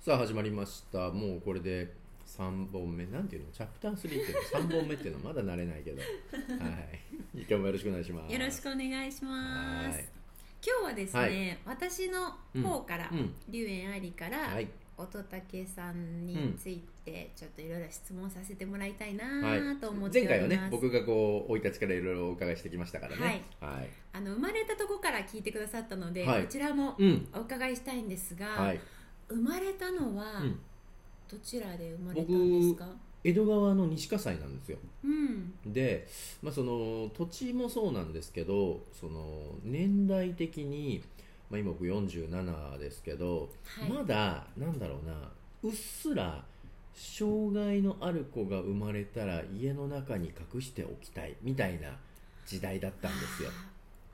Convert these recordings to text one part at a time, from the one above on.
さあ始まりました。もうこれで3本目。なんていうの？チャプター3っていうの？3本目っていうの？まだ慣れないけど。はい。今日もよろしくお願いします。よろしくお願いします。はい。今日はですね、私の方から、うん。龍園ありから、はい。乙武さんについてちょっといろいろ質問させてもらいたいなはいと思っております、前回はね僕がこう生い立ちからいろいろお伺いしてきましたからね。はい、あの生まれたとこから聞いてくださったので、はい。こちらもうん。お伺いしたいんですが、はい生まれたのは、うん。どちらで生まれたんですか？江戸川の西葛西なんですよ。うん。で、まあ、その土地もそうなんですけどその年代的に、まあ、今僕47ですけど、はい。まだなんだろうなうっすら障害のある子が生まれたら家の中に隠しておきたいみたいな時代だったんですよ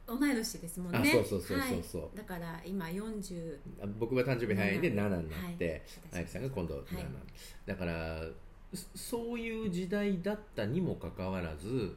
同い年ですもんね。あそうそうそうそうそう。はい。だから今40僕が誕生日早いんで7になって、はい。あやきさんが今度7、はい。だからそそういう時代だったにもかかわらず、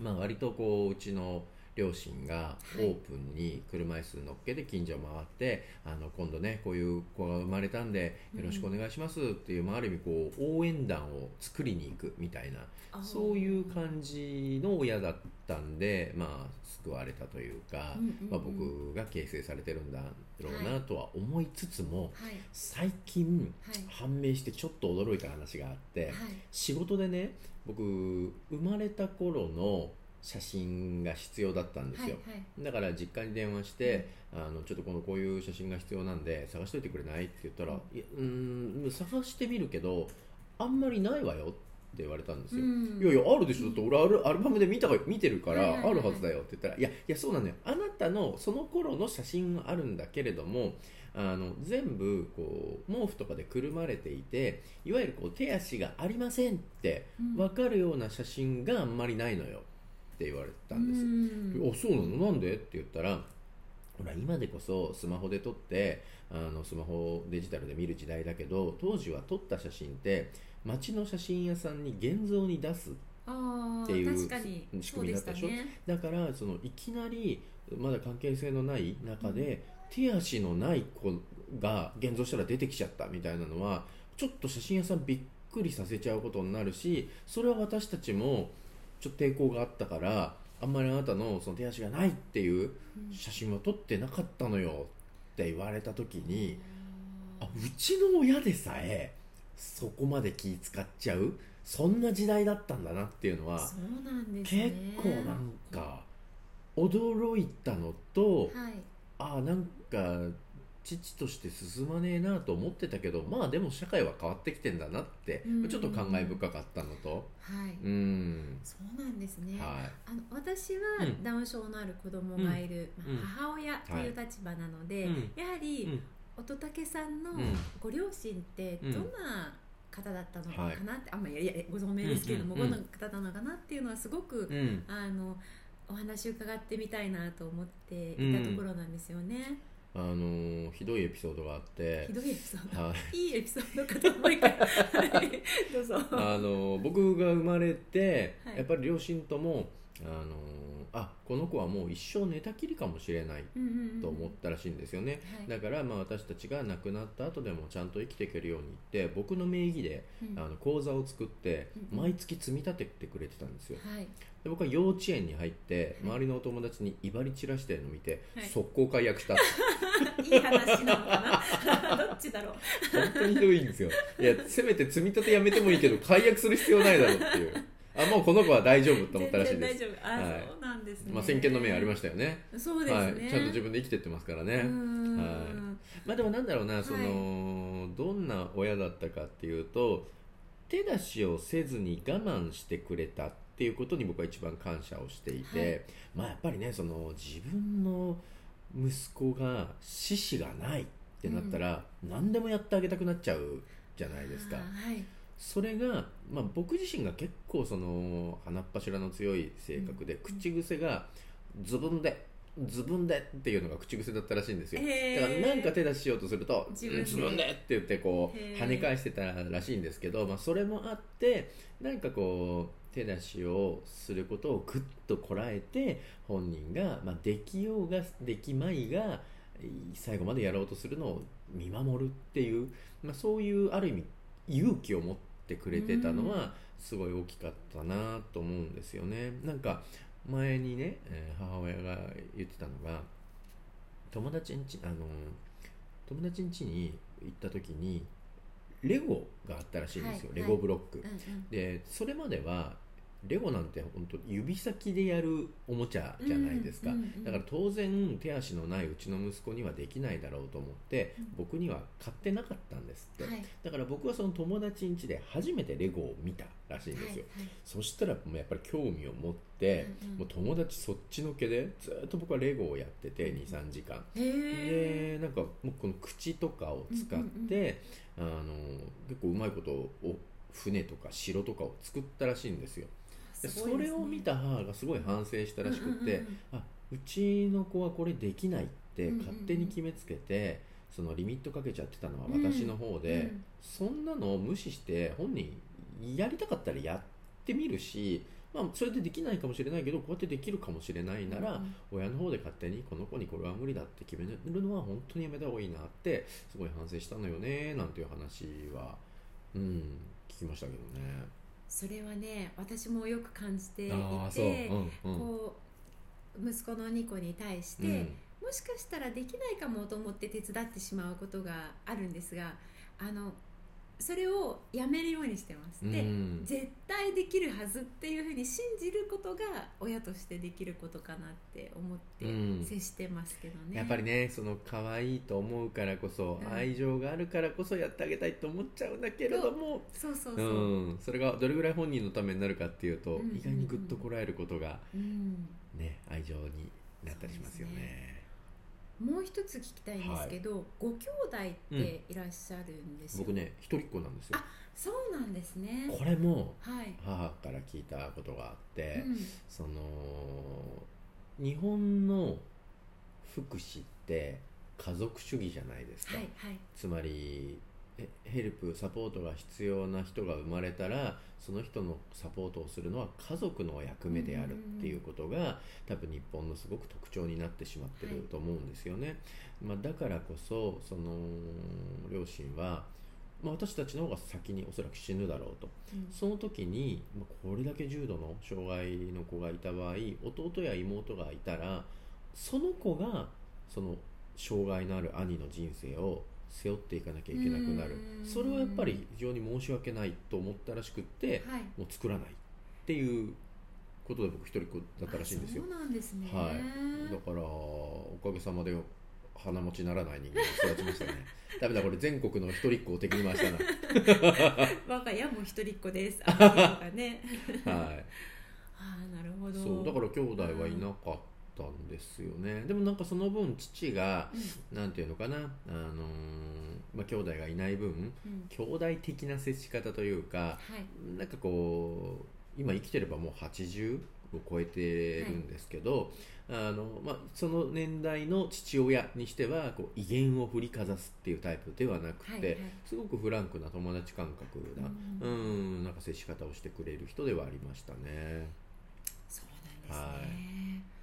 まあ、割とこううちの両親がオはい。ープンに車椅子乗っけて近所を回って、あの今度ねこういう子が生まれたんでよろしくお願いしますっていう、まあ、ある意味こう応援団を作りに行くみたいなそういう感じの親だったんで、まあ、救われたというか、うんうんうん。まあ、僕が形成されてるんだろうなとは思いつつも、はい。最近はい。判明してちょっと驚いた話があって、はい。仕事でね僕生まれた頃の写真が必要だったんですよ、はいはい。だから実家に電話して、あのちょっとこのこういう写真が必要なんで探しといてくれない？って言ったら、いやうーん探してみるけどあんまりないわよって言われたんですよ、うん。いやいやあるでしょ。だって俺アルアルバムで見たか見てるからあるはずだよって言ったらいやいやそうなのよ。あなたのその頃の写真があるんだけれどもあの全部こう毛布とかでくるまれていていわゆるこう手足がありませんってうん。分かるような写真があんまりないのよって言われたんです、うんあそうなの？なんで？って言ったらほら今でこそスマホで撮ってあのスマホデジタルで見る時代だけど当時は撮った写真って街の写真屋さんに現像に出すあっていう仕組みだったでしょ？ね。だからそのいきなりまだ関係性のない中で、手足のない子が現像したら出てきちゃったみたいなのはちょっと写真屋さんびっくりさせちゃうことになるしそれは私たちもちょっと抵抗があったからあんまりあなたのその手足がないっていう写真は撮ってなかったのよって言われた時にあうちの親でさえそこまで気使っちゃうそんな時代だったんだなっていうのはそうなんです結ね構なんか驚いたのとはい。あなんか父として進まねえなと思ってたけどまあでも社会は変わってきてんだなってうん。ちょっと感慨深かったのと。はい。うん。そうなんですね。はあの私はうん。ダウン症のある子供がいる、うん。まあ母親という立場なので、うんやはり、うん。乙武さんのうん。ご両親ってどんな方だったのかなって、あんまりいやご存命ですけれども、うんうんうん。どんな方なのかなっていうのはすごく、うん。あのお話伺ってみたいなと思っていたところなんですよね、あのーひどいエピソードがあってひどいエピソード。はい。いいエピソードかと思いかどうぞ。あの僕が生まれて、はい。やっぱり両親ともあのあこの子はもう一生寝たきりかもしれないと思ったらしいんですよね、はい。だからまあ私たちが亡くなった後でもちゃんと生きていけるようにって僕の名義でうん。あの口座を作ってうん毎月積み立ててくれてたんですよ。はい。で僕は幼稚園に入ってはい。周りのお友達に威張り散らしてるのを見てはい。速攻解約した いい話なのかな？どっちだろう？本当にひどいんですよ。いやせめて積み立てやめてもいいけど解約する必要ないだろうっていう。あもうこの子は大丈夫と思ったらしいです。大丈夫。あ、はいそうなんですね。まあ、先見の明ありましたよね。そうですね、はい、ちゃんと自分で生きてってますからね、はい。まあでもなんだろうな、はい。そのどんな親だったかっていうと手出しをせずに我慢してくれたっていうことに僕は一番感謝をしていて、はい。まあやっぱりねその自分の息子が獅子がないってなったら、何でもやってあげたくなっちゃうじゃないですか。はい。それが、まあ、僕自身が結構その鼻っ柱の強い性格で、うん。口癖がズブンでズブンでっていうのが口癖だったらしいんですよ、だから何か手出ししようとすると自分で。ズブンでって言ってこう跳ね返してたらしいんですけど、まあ、それもあってなんかこう手出しをすることをぐっとこらえて本人が、まあ、できようができまいが最後までやろうとするのを見守るっていう、まあ、そういうある意味勇気を持ってくれてたのはすごい大きかったなと思うんですよね。なんか前にね、えー母親が言ってたのが友達んちあの友達ん家に行った時にレゴがあったらしいんですよ、はい。レゴブロック、うんうん。でそれまではレゴなんて本当指先でやるおもちゃじゃないですか、うんうんうんだから当然手足のないうちの息子にはできないだろうと思って、うん。僕には買ってなかったんですって、はい。だから僕はその友達ん家で初めてレゴを見たらしいんですよ、はいそしたらもうやっぱり興味を持って、うんうんもう友達そっちのけでずっと僕はレゴをやってて23時間。でなんかもうこの口とかを使って、あの結構うまいことを船とか城とかを作ったらしいんですよでそれを見た母がすごい反省したらしくて、あうちの子はこれできないってうんうんうん。勝手に決めつけて、そのリミットかけちゃってたのは私の方で、うん。そんなのを無視して本人やりたかったらやってみるし、まあ、それでできないかもしれないけどこうやってできるかもしれないなら、親の方で勝手にこの子にこれは無理だって決めるのは本当にやめた方がいいなってすごい反省したのよねなんていう話は、うん、聞きましたけどね。それはね私もよく感じていてうんうん。こう息子のニコに対して、うん。もしかしたらできないかもと思って手伝ってしまうことがあるんですがあのそれをやめるようにしてます、でうん。絶対できるはずっていうふうに信じることが親としてできることかなって思ってうん。接してますけどね、やっぱりねその可愛いと思うからこそ、うん愛情があるからこそやってあげたいと思っちゃうんだけれども。そうそううそう、ん、それがどれぐらい本人のためになるかっていうと、うん。うんうん意外にグッとこらえることが、うん。ね、愛情になったりしますよね。もう一つ聞きたいんですけど、ご兄弟っていらっしゃるんですよ、僕ね一人っ子なんですよ。あそうなんですね。これもはい、母から聞いたことがあって、うん。その日本の福祉って家族主義じゃないですか、はいはい。つまりえヘルプサポートが必要な人が生まれたらその人のサポートをするのは家族の役目であるっていうことが多分日本のすごく特徴になってしまってると思うんですよね、まあ、だからこそその両親は、まあ、私たちの方が先におそらく死ぬだろうと。うん。その時にまあこれだけ重度の障害の子がいた場合弟や妹がいたらその子がその障害のある兄の人生を背負っていかなきゃいけなくなる。うん。それはやっぱり非常に申し訳ないと思ったらしくってはい。もう作らないっていうことで僕一人っ子だったらしいんですよ。あそうなんですね。はい。だからおかげさまで鼻持ちならない人間に育ちましたね。ダメだこれ全国の一人っ子を敵に回したな。我が家も一人っ子です。あね。はい。ああなるほど。そうだから兄弟はいなかったんですよね。でもなんかその分父がうん。なんていうのかなあのーまあ兄弟がいない分うん。兄弟的な接し方というかはい。なんかこう今生きてればもう80を超えてるんですけど、あのまあ、その年代の父親にしてはこう威厳を振りかざすっていうタイプではなくて、はいはい。すごくフランクな友達感覚な、ううんん、なんか接し方をしてくれる人ではありましたね。そうなんですね、はい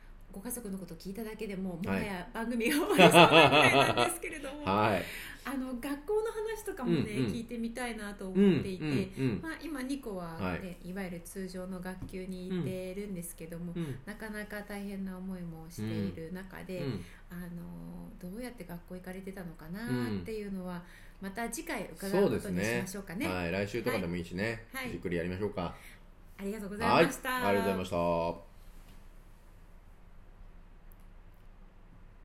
ご家族のこと聞いただけでももははいや番組が終わりそうなぐらいなんですけれども、はい、あの学校の話とかもね、うんうん。聞いてみたいなと思うんっていて、うんうんまあ、今ニコは、ねはい。い、わゆる通常の学級に行ってるんですけども、うん。なかなか大変な思いもしている中で、うん。あのどうやって学校行かれてたのかなうんっていうのは、また次回伺そううことにしましょうかね。はい、来週とかでもいいしね、はい。じっくりやりましょうか。ありがとうござい、ました。ありがとうございました。